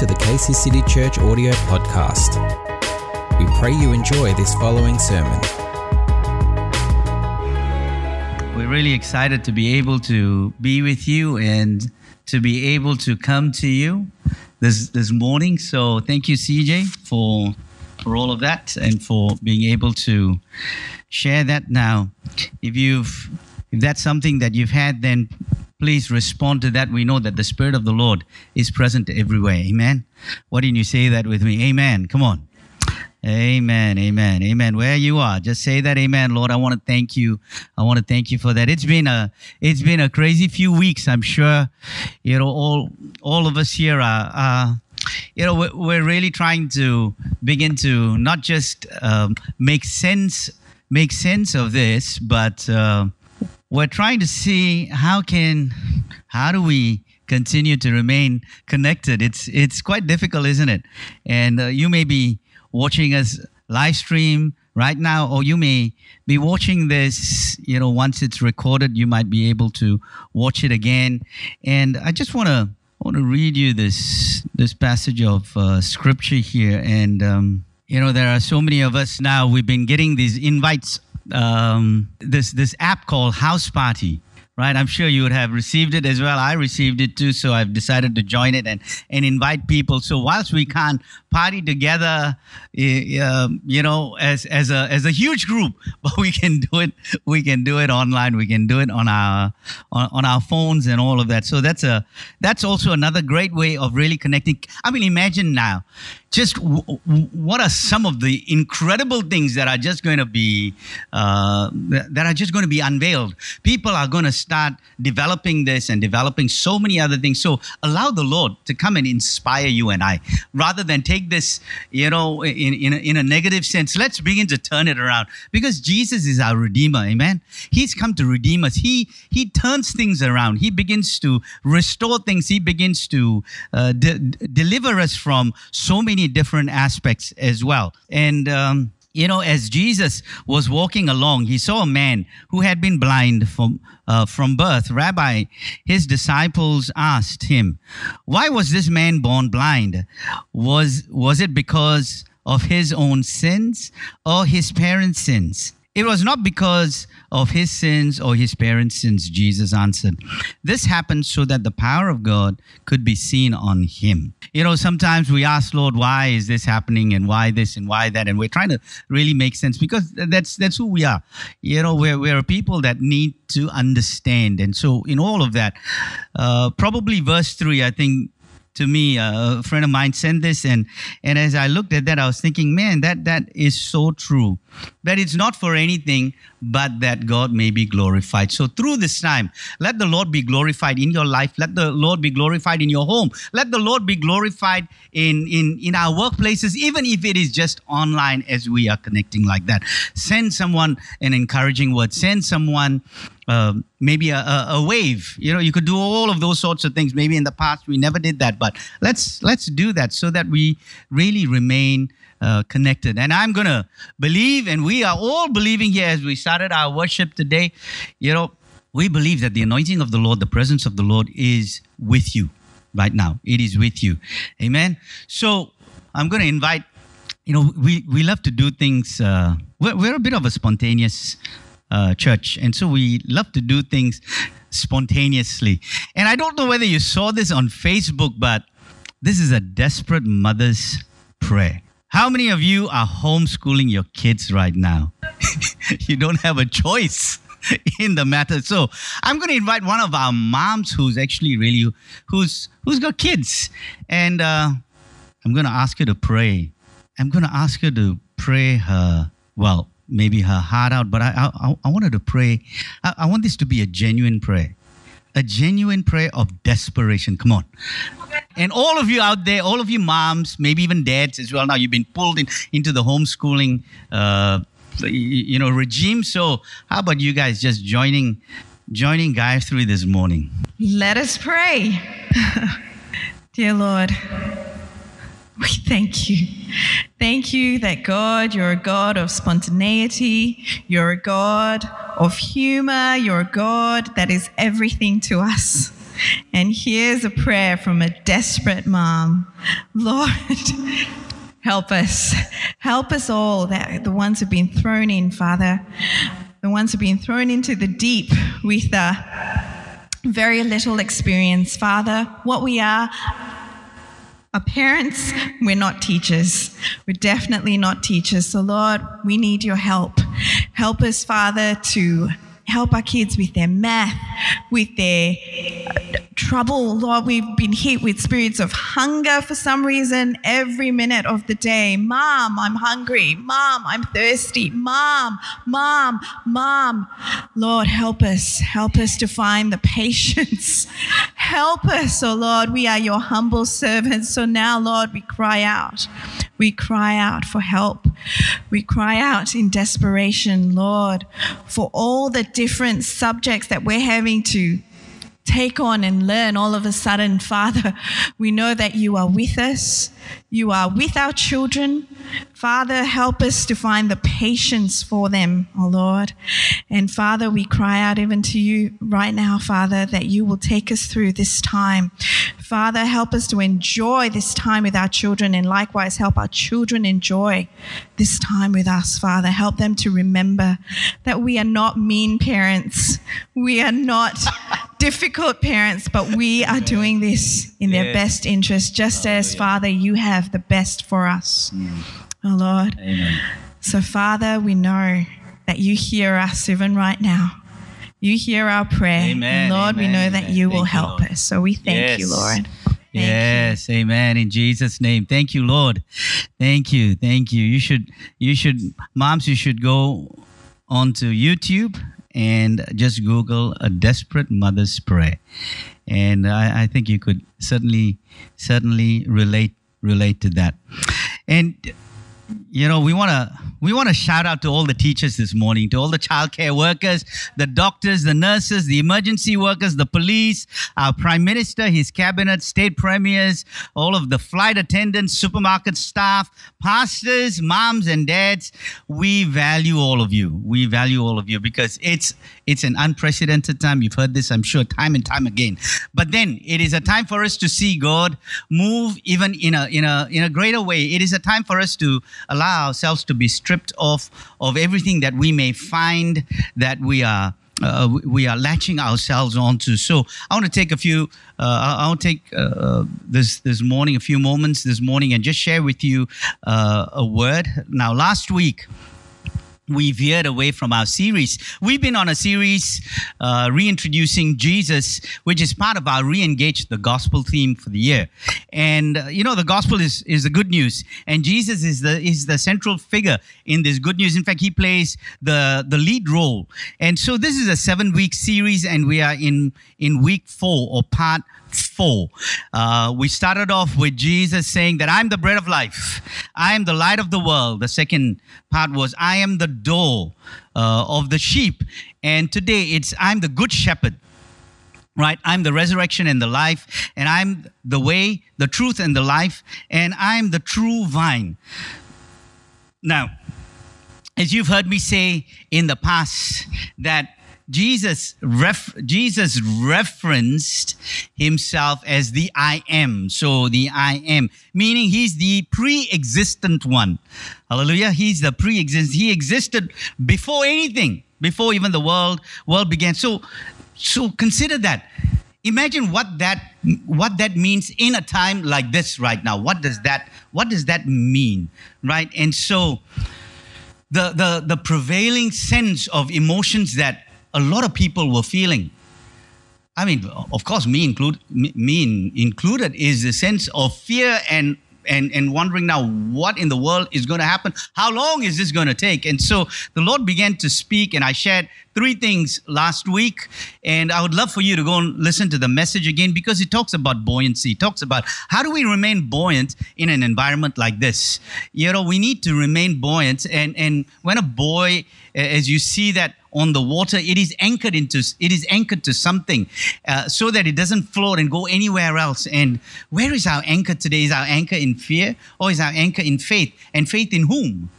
to the Casey City Church audio podcast. We pray you enjoy this following sermon. We're really excited to be able to be with you and to be able to come to you this this morning. So thank you, CJ, for for all of that and for being able to share that. Now, if you've if that's something that you've had, then please respond to that. We know that the Spirit of the Lord is present everywhere. Amen. Why didn't you say that with me? Amen. Come on. Amen, amen, amen. Where you are, just say that, amen, Lord. I want to thank you. I want to thank you for that. It's been a, it's been a crazy few weeks. I'm sure, you know, all, all of us here are, uh, you know, we're, we're really trying to begin to not just um, make sense, make sense of this, but uh, we're trying to see how can, how do we continue to remain connected? It's, it's quite difficult, isn't it? And uh, you may be watching us live stream right now, or you may be watching this, you know, once it's recorded, you might be able to watch it again. And I just want to want to read you this this passage of uh, scripture here. And um, you know, there are so many of us now. We've been getting these invites. Um, this this app called House Party right? I'm sure you would have received it as well. I received it too, so I've decided to join it and, and invite people. So whilst we can't party together, uh, you know, as, as a as a huge group, but we can do it. We can do it online. We can do it on our on, on our phones and all of that. So that's a that's also another great way of really connecting. I mean, imagine now, just w- w- what are some of the incredible things that are just going to be uh, that are just going to be unveiled people are going to start developing this and developing so many other things so allow the lord to come and inspire you and i rather than take this you know in, in, a, in a negative sense let's begin to turn it around. Because jesus is our redeemer amen? He's come to redeem us. He he turns things around. He begins to restore things. He begins to uh, de- deliver us from so many different aspects as well. And, um, you know, as Jesus was walking along, he saw a man who had been blind from, uh, from birth. Rabbi, his disciples asked him, Why was this man born blind? Was, was it because of his own sins or his parents' sins? It was not because of his sins or his parents' sins, Jesus answered. This happened so that the power of God could be seen on him. You know, sometimes we ask, Lord, why is this happening and why this and why that? And we're trying to really make sense because that's that's who we are. You know, we're, we're people that need to understand. And so in all of that, uh, probably verse 3, I think to me a friend of mine sent this and and as i looked at that i was thinking man that that is so true that it's not for anything but that god may be glorified. So through this time let the lord be glorified in your life. Let the lord be glorified in your home. Let the lord be glorified in in in our workplaces even if it is just online as we are connecting like that. Send someone an encouraging word. Send someone uh, maybe a, a, a, wave. You know, you could do all of those sorts of things. Maybe in the past we never did that, but let's let's do that so that we really remain uh, connected. And I'm gonna believe, and we are all believing here as we started our worship today. You know, we believe that the anointing of the Lord, the presence of the Lord, is with you right now. It is with you. Amen. So I'm gonna invite. You know, we we love to do things. Uh, we're, we're a bit of a spontaneous uh, church. And so we love to do things spontaneously. And I don't know whether you saw this on Facebook, but this is a desperate mother's prayer. How many of you are homeschooling your kids right now? you don't have a choice in the matter. So I'm going to invite one of our moms who's actually really who's who's got kids, and uh, I'm going to ask her to pray. I'm going to ask her to pray her well maybe her heart out. But I, I, I wanted to pray. I, I want this to be a genuine prayer, a genuine prayer of desperation. Come on. And all of you out there, all of you moms, maybe even dads as well. Now you've been pulled in, into the homeschooling, uh, you know, regime. So how about you guys just joining, joining Gayatri this morning? Let us pray. Dear Lord, we thank you. Thank you that God, you're a God of spontaneity, you're a God of humor, you're a God that is everything to us. And here's a prayer from a desperate mom Lord, help us. Help us all, that the ones who've been thrown in, Father, the ones who've been thrown into the deep with uh, very little experience. Father, what we are are parents, we're not teachers. We're definitely not teachers. So, Lord, we need your help. Help us, Father, to help our kids with their math, with their trouble. Lord, we've been hit with spirits of hunger for some reason every minute of the day. Mom, I'm hungry. Mom, I'm thirsty. Mom, mom, mom. Lord, help us. Help us to find the patience. help us, oh Lord. We are your humble servants. So now, Lord, we cry out. We cry out for help. We cry out in desperation, Lord, for all the different subjects that we're having to take on and learn all of a sudden, Father, we know that you are with us. You are with our children. Father, help us to find the patience for them, oh Lord. And Father, we cry out even to you right now, Father, that you will take us through this time. Father, help us to enjoy this time with our children and likewise help our children enjoy this time with us, Father. Help them to remember that we are not mean parents. We are not difficult parents, but we are doing this in their Yes. best interest, just as, Father, you have the best for us. Mm. Oh, Lord. Amen. So, Father, we know that you hear us even right now. You hear our prayer. Amen, Lord, we amen, know that amen. you will Thank you, help Lord. us. So we thank you, Lord. Thank you. yes, amen. In Jesus' name. Thank you, Lord. Thank you. Thank you. You should you should moms, you should go onto YouTube and just Google a desperate mother's prayer. And I, I think you could certainly certainly relate relate to that. And you know we want to we want to shout out to all the teachers this morning to all the childcare workers the doctors the nurses the emergency workers the police our prime minister his cabinet state premiers all of the flight attendants supermarket staff pastors moms and dads. We value all of you. We value all of you because it's it's an unprecedented time. You've heard this i'm sure time and time again. But then it is a time for us to see god move even in a in a in a greater way. It is a time for us to allow ourselves to be stripped off of everything that we may find that we are uh, we- are latching ourselves onto. So I want to take a few. Uh, I- I want to take uh, uh, this this morning a few moments this morning and just share with you uh, a word. Now, last week we veered away from our series. We've been on a series uh, reintroducing Jesus, which is part of our re-engage the gospel theme for the year. And uh, you know, the gospel is is the good news, and Jesus is the is the central figure in this good news. In fact, he plays the the lead role. And so this is a seven week series, and we are in in week four or part four. Uh, we started off with Jesus saying that I'm the bread of life, I am the light of the world. The second part was I am the door uh, of the sheep, and today it's I'm the good shepherd. Right, I'm the resurrection and the life, and I'm the way, the truth, and the life, and I'm the true vine. Now, as you've heard me say in the past, that Jesus ref- Jesus referenced himself as the I am. So the I am, meaning he's the pre-existent one. Hallelujah. He's the pre-existent. He existed before anything, before even the world world began. So so consider that. Imagine what that what that means in a time like this right now. What does that what does that mean? Right? And so the, the, the prevailing sense of emotions that a lot of people were feeling. I mean, of course, me, include, me, me in- included, is the sense of fear and, and, and wondering now what in the world is going to happen. How long is this going to take? And so the Lord began to speak, and I shared three things last week. And I would love for you to go and listen to the message again because it talks about buoyancy. It talks about how do we remain buoyant in an environment like this? You know, we need to remain buoyant. And, and when a buoy, as you see that on the water, it is anchored into it is anchored to something, uh, so that it doesn't float and go anywhere else. And where is our anchor today? Is our anchor in fear, or is our anchor in faith? And faith in whom?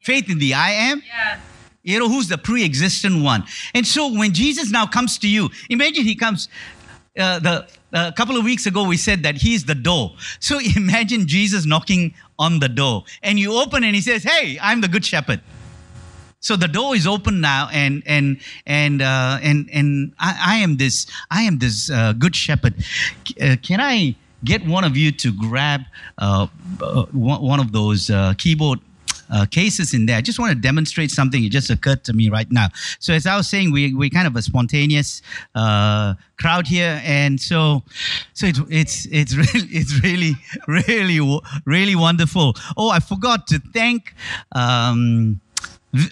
Faith in the I am. Yeah. You know who's the pre-existent one. And so when Jesus now comes to you, imagine he comes uh, the a couple of weeks ago we said that he's the door. So imagine Jesus knocking on the door, and you open and he says, "Hey, I'm the good shepherd." So the door is open now, and and and uh, and and I, I am this I am this uh, good shepherd. Uh, can I get one of you to grab uh, uh, one of those uh, keyboard uh, cases in there. I just want to demonstrate something. It just occurred to me right now. So as I was saying, we we kind of a spontaneous uh, crowd here, and so so it's it's it's really it's really really really wonderful. Oh, I forgot to thank. Um,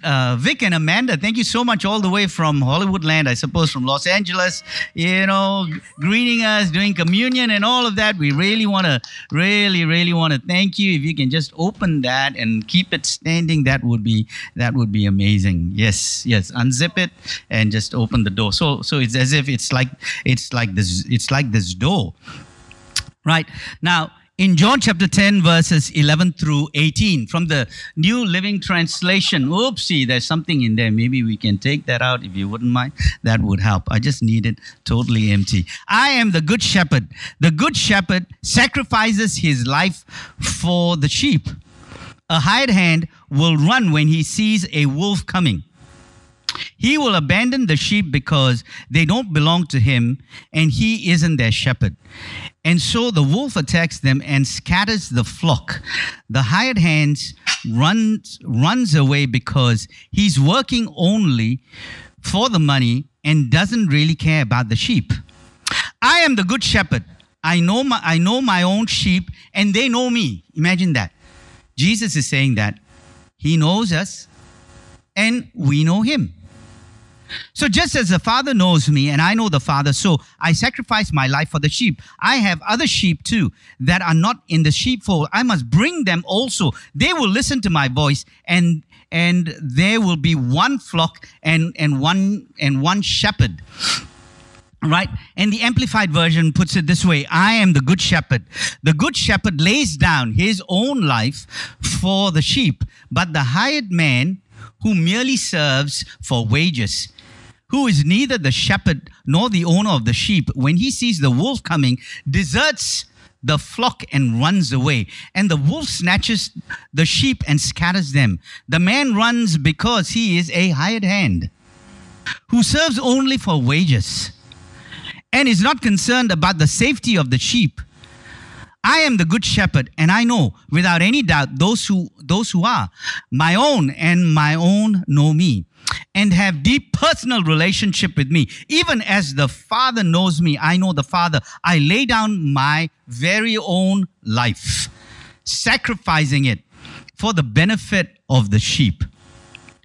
uh, Vic and Amanda, thank you so much all the way from Hollywood land, I suppose, from Los Angeles, you know, greeting us, doing communion and all of that. We really want to, really, really want to thank you. If you can just open that and keep it standing, that would be, that would be amazing. Yes, yes. Unzip it and just open the door. So, so it's as if it's like, it's like this, it's like this door. Right. Now, in John chapter 10, verses 11 through 18, from the New Living Translation. Oopsie, there's something in there. Maybe we can take that out if you wouldn't mind. That would help. I just need it totally empty. I am the good shepherd. The good shepherd sacrifices his life for the sheep. A hired hand will run when he sees a wolf coming. He will abandon the sheep because they don't belong to him and he isn't their shepherd. And so the wolf attacks them and scatters the flock. The hired hand runs, runs away because he's working only for the money and doesn't really care about the sheep. I am the good shepherd. I know my, I know my own sheep and they know me. Imagine that. Jesus is saying that he knows us and we know him. So just as the Father knows me and I know the Father, so I sacrifice my life for the sheep. I have other sheep too that are not in the sheepfold. I must bring them also. They will listen to my voice and and there will be one flock and and one and one shepherd right? And the Amplified Version puts it this way I am the good shepherd. The good shepherd lays down his own life for the sheep, but the hired man who merely serves for wages. Who is neither the shepherd nor the owner of the sheep, when he sees the wolf coming, deserts the flock and runs away. And the wolf snatches the sheep and scatters them. The man runs because he is a hired hand who serves only for wages and is not concerned about the safety of the sheep. I am the good shepherd, and I know without any doubt those who those who are my own and my own know me and have deep personal relationship with me. Even as the Father knows me, I know the Father. I lay down my very own life, sacrificing it for the benefit of the sheep.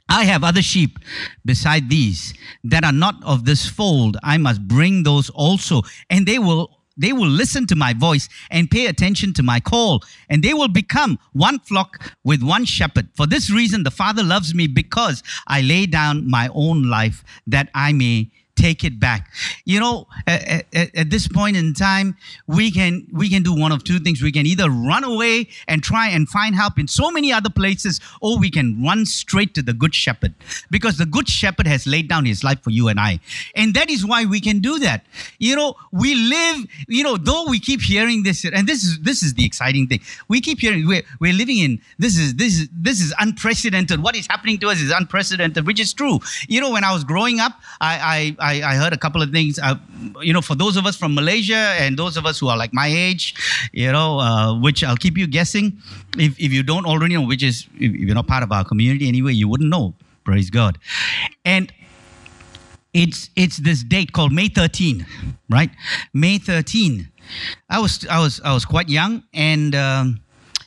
I have other sheep beside these that are not of this fold. I must bring those also, and they will they will listen to my voice and pay attention to my call, and they will become one flock with one shepherd. For this reason, the Father loves me because I lay down my own life that I may take it back. You know, at, at, at this point in time, we can we can do one of two things. We can either run away and try and find help in so many other places, or we can run straight to the good shepherd because the good shepherd has laid down his life for you and I. And that is why we can do that. You know, we live, you know, though we keep hearing this, and this is this is the exciting thing. We keep hearing we're, we're living in this is this is this is unprecedented. What is happening to us is unprecedented, which is true. You know, when I was growing up, I I, I, I heard a couple of things. Uh, you know, for those of us from Malaysia and those of us who are like my age, you know, uh, which I'll keep you guessing. If, if you don't already know, which is if you're not part of our community anyway, you wouldn't know. Praise God. And it's it's this date called May 13, right? May 13. I was I was I was quite young, and um,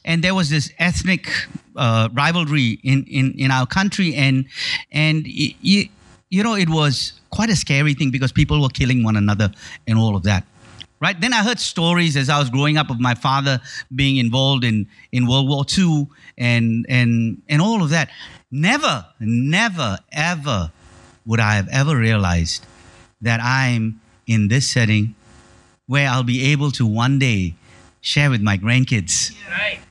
and there was this ethnic uh, rivalry in, in in our country, and and you, you know it was quite a scary thing because people were killing one another and all of that. Right then, I heard stories as I was growing up of my father being involved in, in World War II and and and all of that. Never, never, ever would I have ever realized that I'm in this setting where I'll be able to one day share with my grandkids,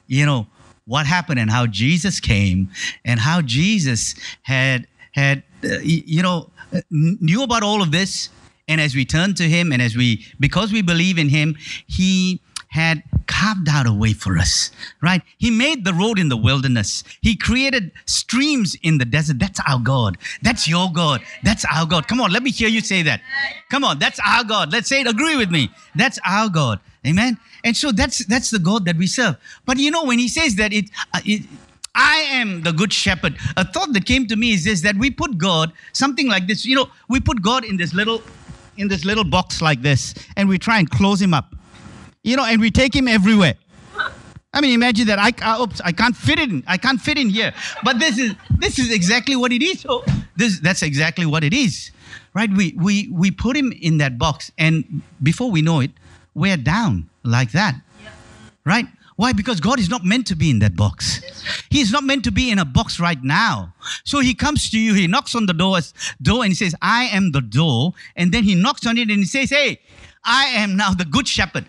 you know, what happened and how Jesus came and how Jesus had had you know uh, knew about all of this And as we turn to him and as we, because we believe in him, he had carved out a way for us, right? He made the road in the wilderness. He created streams in the desert. That's our God. That's your God. That's our God. Come on, let me hear you say that. Come on, that's our God. Let's say it. Agree with me. That's our God. Amen. And so that's that's the God that we serve. But you know, when he says that it, uh, it I am the good shepherd. A thought that came to me is this that we put God, something like this, you know, we put God in this little in this little box like this, and we try and close him up. You know, and we take him everywhere. I mean, imagine that. I, I oops, I can't fit in. I can't fit in here. But this is this is exactly what it is. So this that's exactly what it is, right? We we we put him in that box, and before we know it, we're down like that, right? Why? Because God is not meant to be in that box. He is not meant to be in a box right now. So he comes to you, he knocks on the door, door and he says, I am the door. And then he knocks on it and he says, Hey, I am now the good shepherd.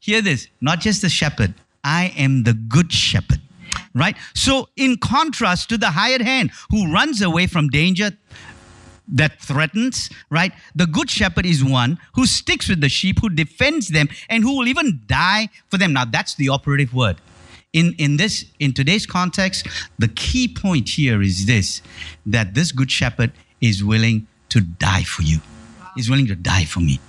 Hear this, not just the shepherd, I am the good shepherd. Right? So, in contrast to the hired hand who runs away from danger, that threatens, right? The good shepherd is one who sticks with the sheep, who defends them, and who will even die for them. Now, that's the operative word. In, in this in today's context, the key point here is this that this good shepherd is willing to die for you. He's willing to die for me.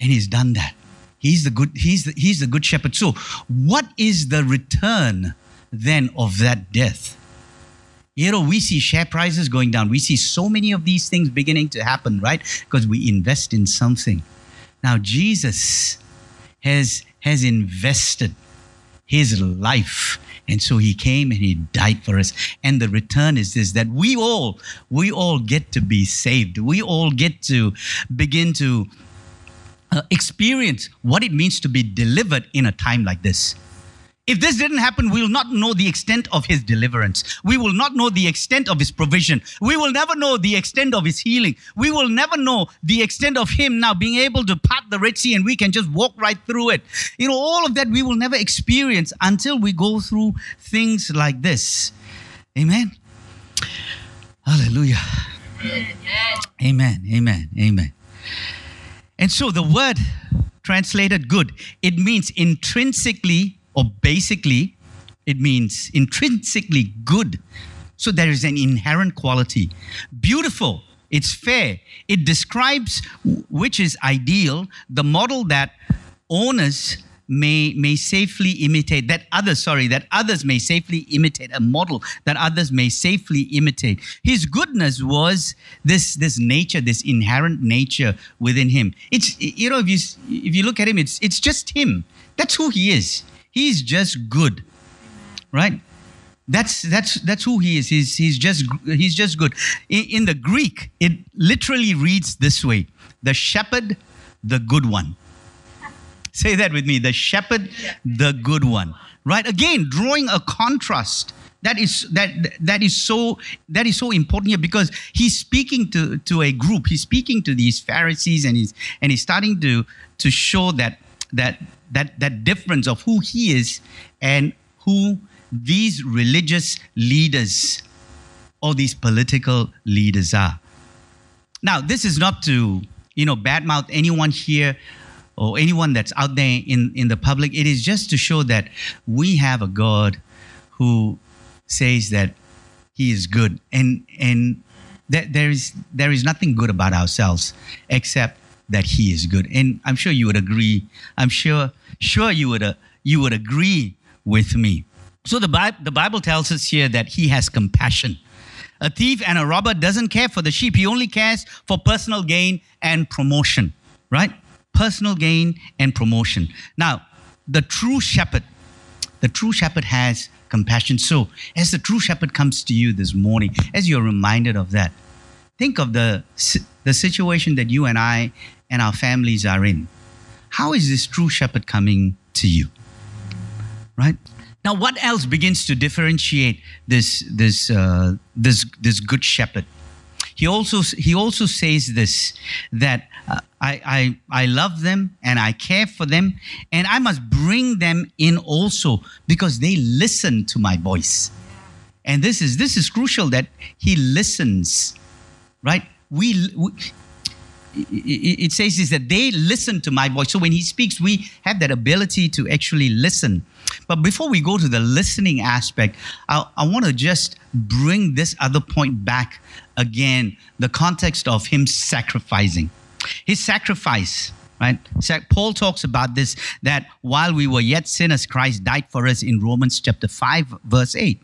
And he's done that. He's the good, he's the, he's the good shepherd. So, what is the return then of that death? You know, we see share prices going down. We see so many of these things beginning to happen, right? Because we invest in something. Now, Jesus has, has invested his life. And so he came and he died for us. And the return is this that we all, we all get to be saved. We all get to begin to uh, experience what it means to be delivered in a time like this. If this didn't happen, we will not know the extent of his deliverance. We will not know the extent of his provision. We will never know the extent of his healing. We will never know the extent of him now being able to part the Red Sea and we can just walk right through it. You know, all of that we will never experience until we go through things like this. Amen. Hallelujah. Amen. Amen. Amen. And so the word translated good, it means intrinsically or basically, it means intrinsically good. So there is an inherent quality. Beautiful, it's fair. It describes which is ideal, the model that owners may may safely imitate that others sorry that others may safely imitate a model that others may safely imitate his goodness was this this nature this inherent nature within him it's you know if you if you look at him it's it's just him that's who he is He's just good, right? That's that's that's who he is. He's he's just he's just good. In, in the Greek, it literally reads this way: the shepherd, the good one. Say that with me: the shepherd, the good one. Right? Again, drawing a contrast that is that that is so that is so important here because he's speaking to to a group he's speaking to these pharisees and he's and he's starting to to show that that that that difference of who he is and who these religious leaders or these political leaders are. Now, this is not to you know badmouth anyone here or anyone that's out there in, in the public. It is just to show that we have a God who says that He is good, and and that there is there is nothing good about ourselves except that He is good. And I'm sure you would agree. I'm sure sure you would uh, you would agree with me. So the Bible, the Bible tells us here that He has compassion. A thief and a robber doesn't care for the sheep. He only cares for personal gain and promotion, right? Personal gain and promotion. Now, the true shepherd, the true shepherd has compassion. So, as the true shepherd comes to you this morning, as you're reminded of that, think of the, the situation that you and I and our families are in. How is this true shepherd coming to you? Right? Now, what else begins to differentiate this, this, uh, this, this good shepherd? He also, he also says this that uh, I, I, I love them and I care for them, and I must bring them in also because they listen to my voice. And this is, this is crucial that he listens, right? We, we it says is that they listen to my voice. So when he speaks, we have that ability to actually listen. But before we go to the listening aspect, I, I want to just bring this other point back again the context of him sacrificing. His sacrifice, right? Paul talks about this that while we were yet sinners, Christ died for us in Romans chapter 5, verse 8.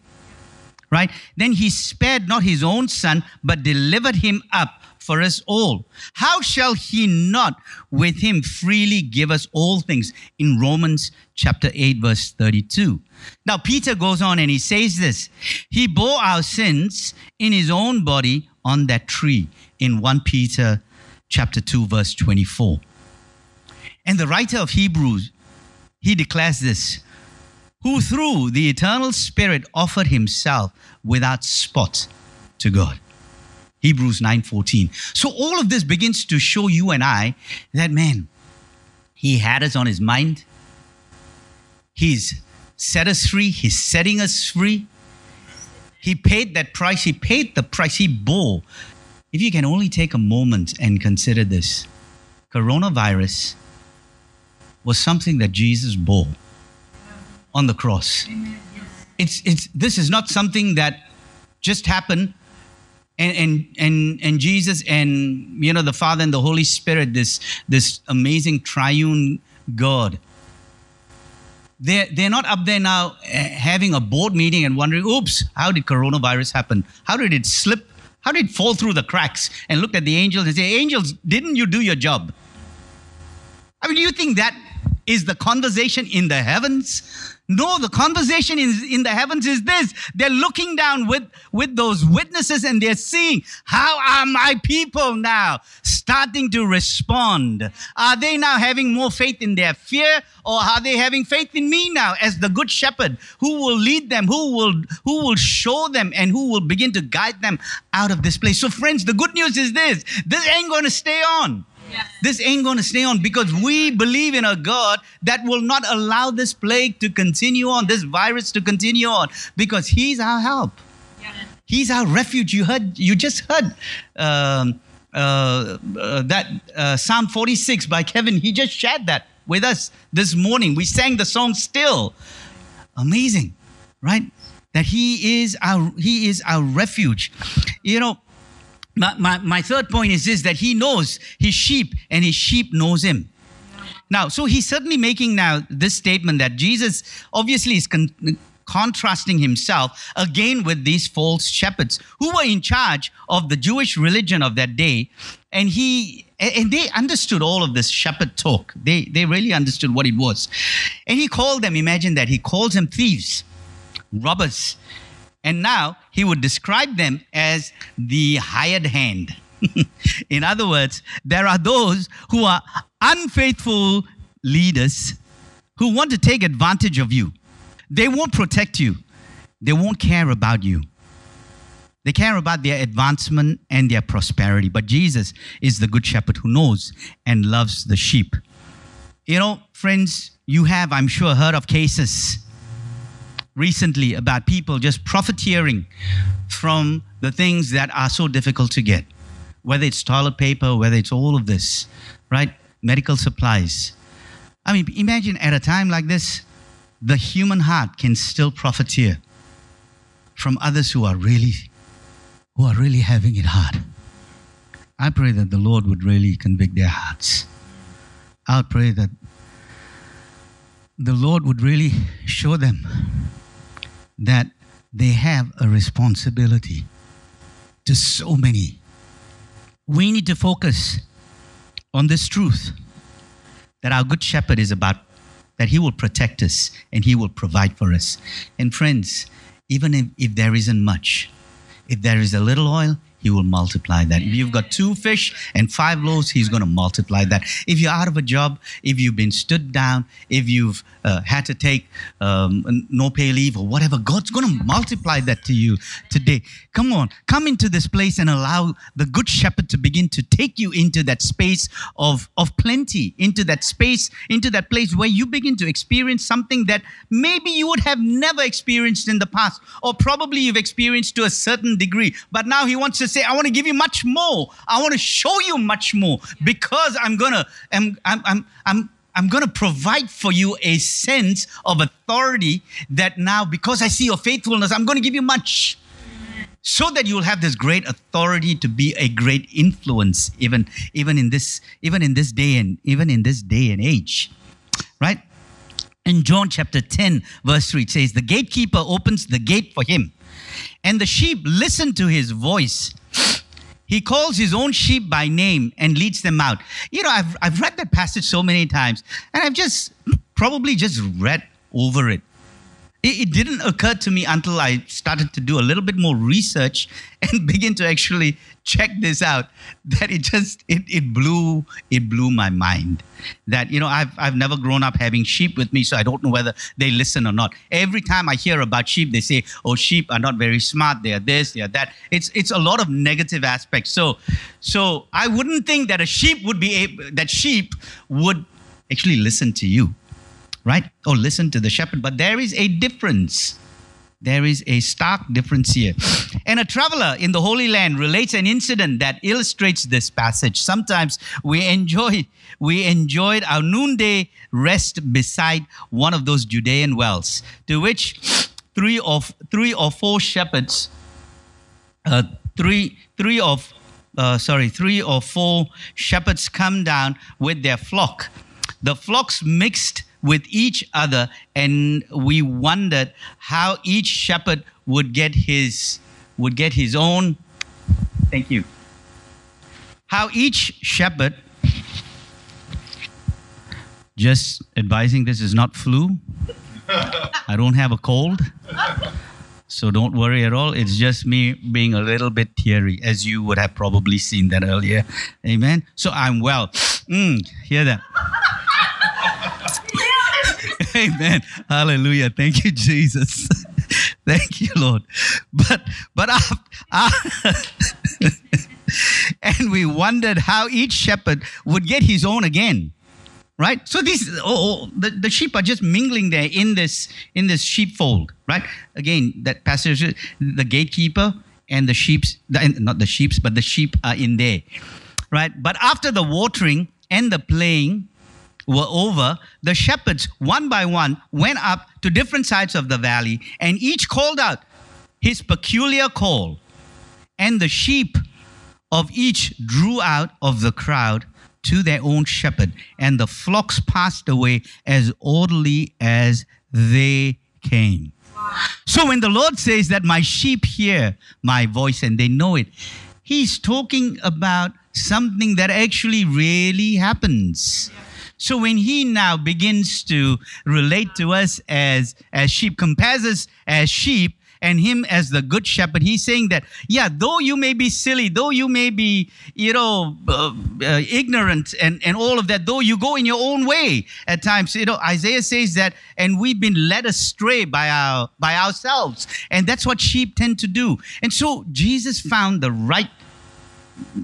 Right? Then he spared not his own son, but delivered him up for us all. How shall he not with him freely give us all things? In Romans chapter 8, verse 32. Now, Peter goes on and he says this He bore our sins in his own body on that tree in 1 Peter chapter 2 verse 24. And the writer of Hebrews he declares this who through the eternal spirit offered himself without spot to God. Hebrews 9:14. So all of this begins to show you and I that man he had us on his mind. He's set us free, he's setting us free. He paid that price. He paid the price. He bore. If you can only take a moment and consider this coronavirus was something that Jesus bore on the cross. It's, it's, this is not something that just happened and, and, and, and Jesus and you know the Father and the Holy Spirit, this, this amazing triune God they're, they're not up there now uh, having a board meeting and wondering, oops, how did coronavirus happen? How did it slip? How did it fall through the cracks? And look at the angels and say, angels, didn't you do your job? I mean, do you think that is the conversation in the heavens? No, the conversation in, in the heavens is this. They're looking down with, with those witnesses and they're seeing how are my people now starting to respond? Are they now having more faith in their fear or are they having faith in me now as the good shepherd who will lead them, who will, who will show them and who will begin to guide them out of this place? So friends, the good news is this. This ain't going to stay on. This ain't going to stay on because we believe in a God that will not allow this plague to continue on, this virus to continue on, because He's our help. Yeah. He's our refuge. You heard, you just heard um, uh, uh, that uh, Psalm 46 by Kevin. He just shared that with us this morning. We sang the song still. Amazing, right? That He is our He is our refuge. You know my, my, my third point is this that he knows his sheep and his sheep knows him. Now, so he's certainly making now this statement that Jesus obviously is con- contrasting himself again with these false shepherds who were in charge of the Jewish religion of that day. And he and they understood all of this shepherd talk. They they really understood what it was. And he called them, imagine that, he calls them thieves, robbers, and now he would describe them as the hired hand. In other words, there are those who are unfaithful leaders who want to take advantage of you. They won't protect you, they won't care about you. They care about their advancement and their prosperity. But Jesus is the good shepherd who knows and loves the sheep. You know, friends, you have, I'm sure, heard of cases recently about people just profiteering from the things that are so difficult to get, whether it's toilet paper, whether it's all of this, right? Medical supplies. I mean, imagine at a time like this, the human heart can still profiteer from others who are really who are really having it hard. I pray that the Lord would really convict their hearts. I pray that the Lord would really show them that they have a responsibility to so many. We need to focus on this truth that our good shepherd is about, that he will protect us and he will provide for us. And friends, even if, if there isn't much, if there is a little oil, he will multiply that. If you've got two fish and five loaves, he's going to multiply that. If you're out of a job, if you've been stood down, if you've uh, had to take um, no pay leave or whatever, God's going to multiply that to you today. Come on, come into this place and allow the Good Shepherd to begin to take you into that space of, of plenty, into that space, into that place where you begin to experience something that maybe you would have never experienced in the past, or probably you've experienced to a certain degree. But now He wants to to say, I want to give you much more. I want to show you much more because I'm gonna, I'm, I'm, I'm, I'm I'm going to provide for you a sense of authority that now, because I see your faithfulness, I'm going to give you much. So that you'll have this great authority to be a great influence, even, even in this, even in this day and even in this day and age. Right? In John chapter 10, verse 3, it says, The gatekeeper opens the gate for him, and the sheep listen to his voice. He calls his own sheep by name and leads them out. You know, I've, I've read that passage so many times, and I've just probably just read over it. It, it didn't occur to me until I started to do a little bit more research and begin to actually check this out that it just it, it blew it blew my mind. That you know I've, I've never grown up having sheep with me so i don't know whether they listen or not. Every time i hear about sheep they say oh sheep are not very smart. They are this they are that. It's it's a lot of negative aspects. So so i wouldn't think that a sheep would be able that sheep would actually listen to you right? Or listen to the shepherd. But there is a difference. There is a stark difference here. And a traveler in the Holy Land relates an incident that illustrates this passage. Sometimes we enjoy we enjoyed our noonday rest beside one of those Judean wells, to which three of three or four shepherds, uh, three three of uh, sorry, three or four shepherds come down with their flock. The flocks mixed with each other, and we wondered how each shepherd would get his would get his own. Thank you. How each shepherd. Just advising, this is not flu. I don't have a cold. So don't worry at all. It's just me being a little bit teary, as you would have probably seen that earlier. Amen. So I'm well. Mm, hear that. Amen. Hallelujah. Thank you, Jesus. Thank you, Lord. But but and we wondered how each shepherd would get his own again. Right? So these oh, oh, the, the sheep are just mingling there in this in this sheepfold, right? Again, that passage the gatekeeper and the sheep's not the sheep's, but the sheep are in there. Right? But after the watering and the playing, were over, the shepherds, one by one, went up to different sides of the valley, and each called out his peculiar call. And the sheep of each drew out of the crowd to their own shepherd, and the flocks passed away as orderly as they came. So when the Lord says that my sheep hear my voice and they know it, He's talking about something that actually really happens. Yeah. So when he now begins to relate to us as, as sheep, compares us as sheep, and him as the good shepherd he's saying that yeah though you may be silly though you may be you know uh, uh, ignorant and, and all of that though you go in your own way at times you know isaiah says that and we've been led astray by our by ourselves. And that's what sheep tend to do. And so jesus found the right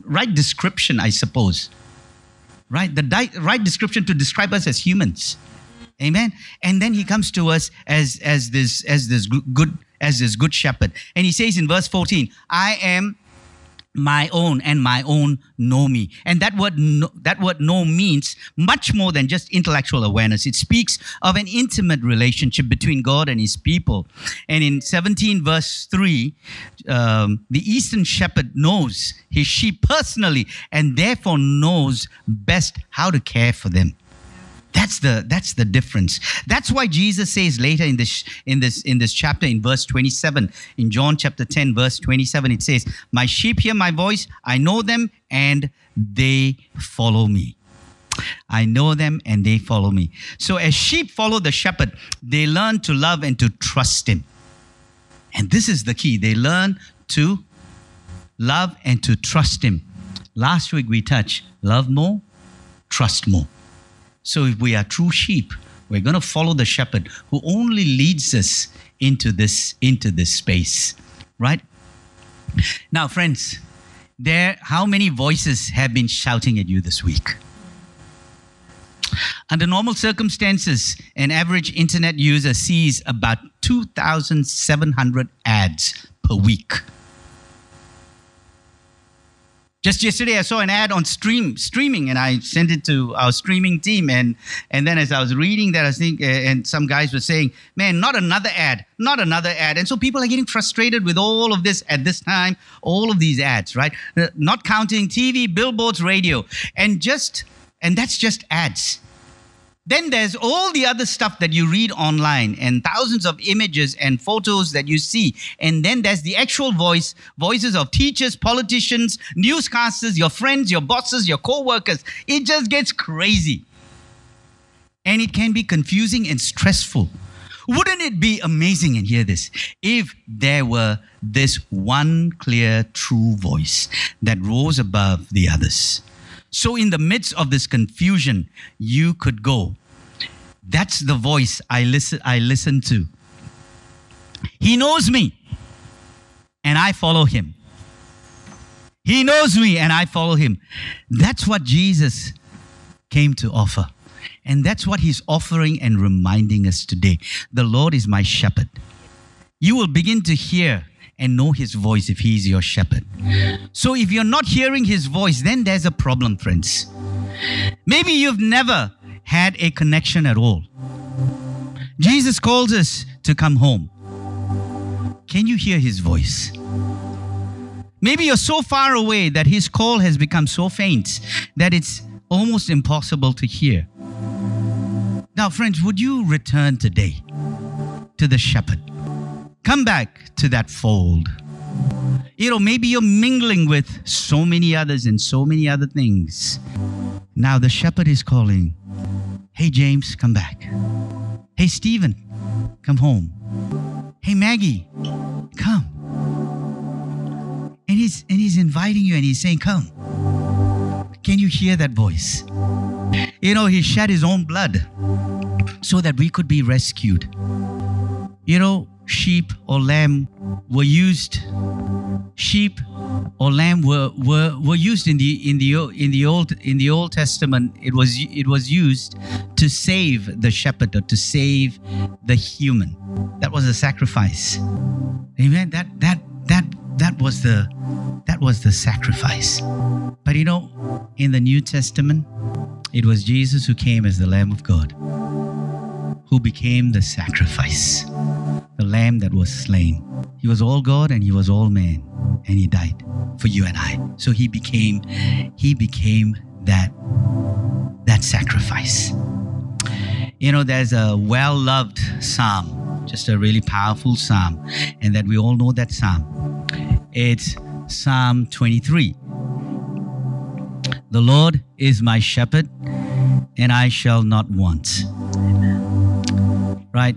right description i suppose right? The di- right description to describe us as humans. Amen. And then he comes to us as as this as this good as this good shepherd. And he says in verse 14, I am my own and my own know me. And that word know, that word know means much more than just intellectual awareness. It speaks of an intimate relationship between god and his people. And in 17 verse 3 um, the eastern shepherd knows his sheep personally and therefore knows best how to care for them that's the that's the difference. That's why Jesus says later in this in this in this chapter in verse 27 in John chapter 10 verse 27 it says, "My sheep hear my voice, I know them and they follow me." I know them and they follow me. So as sheep follow the shepherd, they learn to love and to trust him. And this is the key. They learn to love and to trust him. Last week we touched love more, trust more. So if we are true sheep, we're going to follow the shepherd who only leads us into this into this space, right? Now, friends, there how many voices have been shouting at you this week? Under normal circumstances, an average internet user sees about 2,700 ads per week. Just yesterday, I saw an ad on stream streaming, and I sent it to our streaming team. And and then as I was reading that, I think, uh, and some guys were saying, "Man, not another ad, not another ad." And so people are getting frustrated with all of this at this time, all of these ads, right? Not counting TV, billboards, radio, and just and that's just ads. Then there's all the other stuff that you read online and thousands of images and photos that you see. And then there's the actual voice, voices of teachers, politicians, newscasters, your friends, your bosses, your co-workers. It just gets crazy. And it can be confusing and stressful. Wouldn't it be amazing and hear this if there were this one clear true voice that rose above the others? So, in the midst of this confusion, you could go. That's the voice I listen, I listen to. He knows me, and I follow him. He knows me, and I follow him. That's what Jesus came to offer. And that's what he's offering and reminding us today. The Lord is my shepherd. You will begin to hear and know his voice if he is your shepherd. So if you're not hearing his voice, then there's a problem, friends. Maybe you've never had a connection at all. Jesus calls us to come home. Can you hear his voice? Maybe you're so far away that his call has become so faint that it's almost impossible to hear. Now, friends, would you return today to the shepherd? Come back to that fold. You know, maybe you're mingling with so many others and so many other things. Now the shepherd is calling, Hey, James, come back. Hey, Stephen, come home. Hey, Maggie, come. And he's, and he's inviting you and he's saying, Come. Can you hear that voice? You know, he shed his own blood so that we could be rescued. You know, sheep or lamb were used. Sheep or lamb were, were, were used in the in the in the old in the old testament. It was it was used to save the shepherd or to save the human. That was a sacrifice. Amen. That that that that was the that was the sacrifice. But you know in the new testament it was jesus who came as the lamb of god who became the sacrifice the lamb that was slain. He was all God and he was all man, and he died for you and I. So he became he became that that sacrifice. You know, there's a well-loved psalm, just a really powerful psalm, and that we all know that psalm. It's Psalm 23. The Lord is my shepherd, and I shall not want. Right?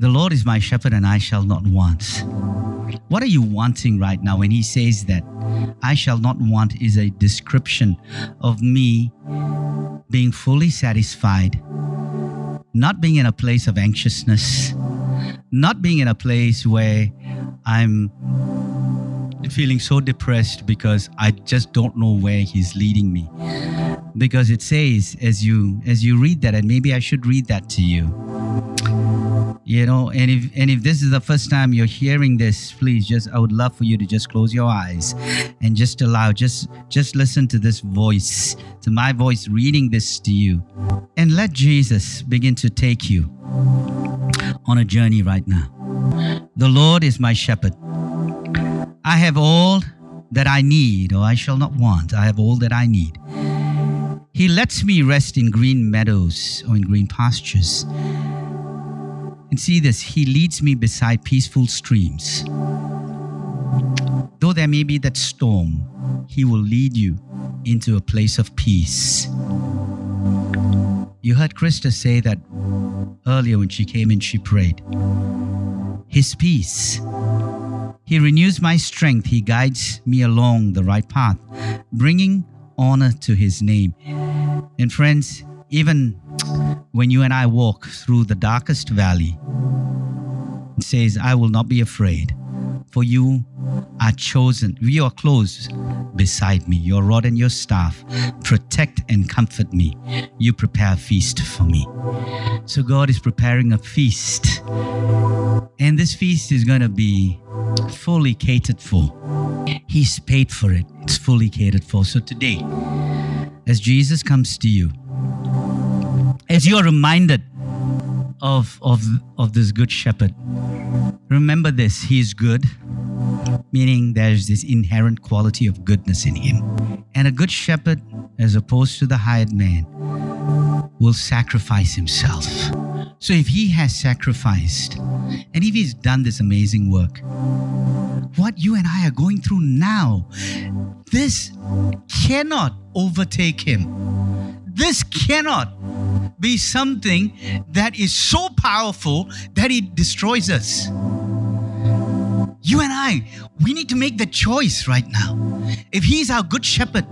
The Lord is my shepherd, and I shall not want. What are you wanting right now when He says that? I shall not want is a description of me being fully satisfied, not being in a place of anxiousness, not being in a place where I'm feeling so depressed because I just don't know where he's leading me. Because it says as you as you read that and maybe I should read that to you. You know and if and if this is the first time you're hearing this please just i would love for you to just close your eyes and just allow just just listen to this voice to my voice reading this to you. And let jesus begin to take you on a journey right now. The lord is my shepherd. I have all that i need or i shall not want. I have all that i need he lets me rest in green meadows or in green pastures and see this, He leads me beside peaceful streams. Though there may be that storm, He will lead you into a place of peace. You heard Krista say that earlier when she came in, she prayed. His peace. He renews my strength. He guides me along the right path, bringing honor to His name. And friends, even when you and I walk through the darkest valley, it says, I will not be afraid, for you are chosen. You are close beside me. Your rod and your staff protect and comfort me. You prepare a feast for me. So God is preparing a feast And this feast is going to be fully catered for. He's paid for it, it's fully catered for. So today, as Jesus comes to you, as you are reminded of, of, of this good shepherd, remember this He is good, meaning there's this inherent quality of goodness in Him. And a good shepherd, as opposed to the hired man, will sacrifice Himself. So if He has sacrificed, and if He's done this amazing work, what you and I are going through now, cannot overtake Him. This cannot be something that is so powerful that it destroys us. You and I, we need to make the choice right now. If He's our good shepherd,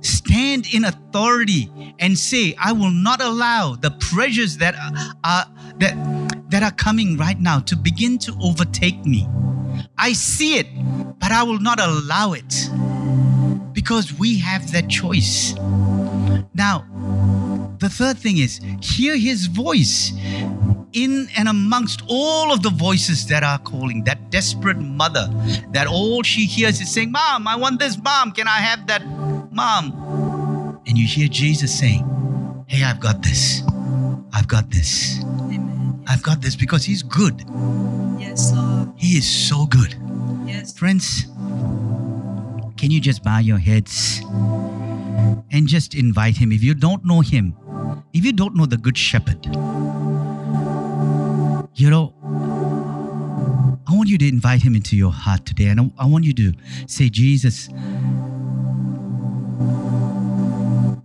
stand in authority and say, I will not allow the pressures that are, that, that are coming right now to begin to overtake me. I see it, but I will not allow it because we have that choice. Now, the third thing is hear his voice in and amongst all of the voices that are calling, that desperate mother that all she hears is saying, Mom, I want this, Mom, can I have that, Mom? And you hear Jesus saying, Hey, I've got this. I've got this. Amen. I've got this because he's good. Yes, Lord. He is so good. Yes. Friends, can you just bow your heads and just invite him? If you don't know him, if you don't know the Good Shepherd, you know, I want you to invite him into your heart today. And I, want you to say, Jesus,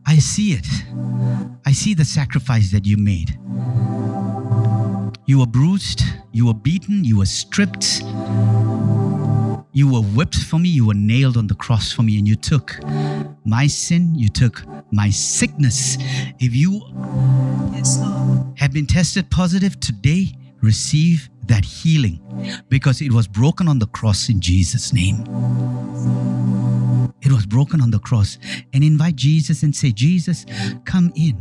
I see it. I see the sacrifice that you made. You were bruised, you were beaten, you were stripped, you were whipped for me, you were nailed on the cross for me, and you took my sin, you took my sickness. If you Yes, have been tested positive today, receive that healing because it was broken on the cross in Jesus' name. It was broken on the cross. And invite Jesus and say, Jesus, come in.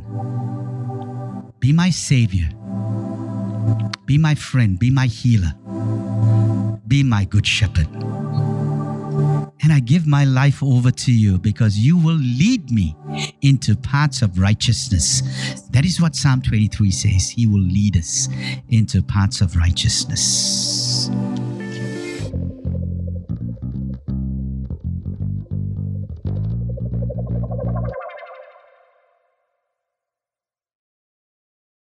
Be my Savior. Be my friend. Be my healer. Be my good shepherd. And I give my life over to you because you will lead me into paths of righteousness. That is what Psalm 23 says. He will lead us into paths of righteousness.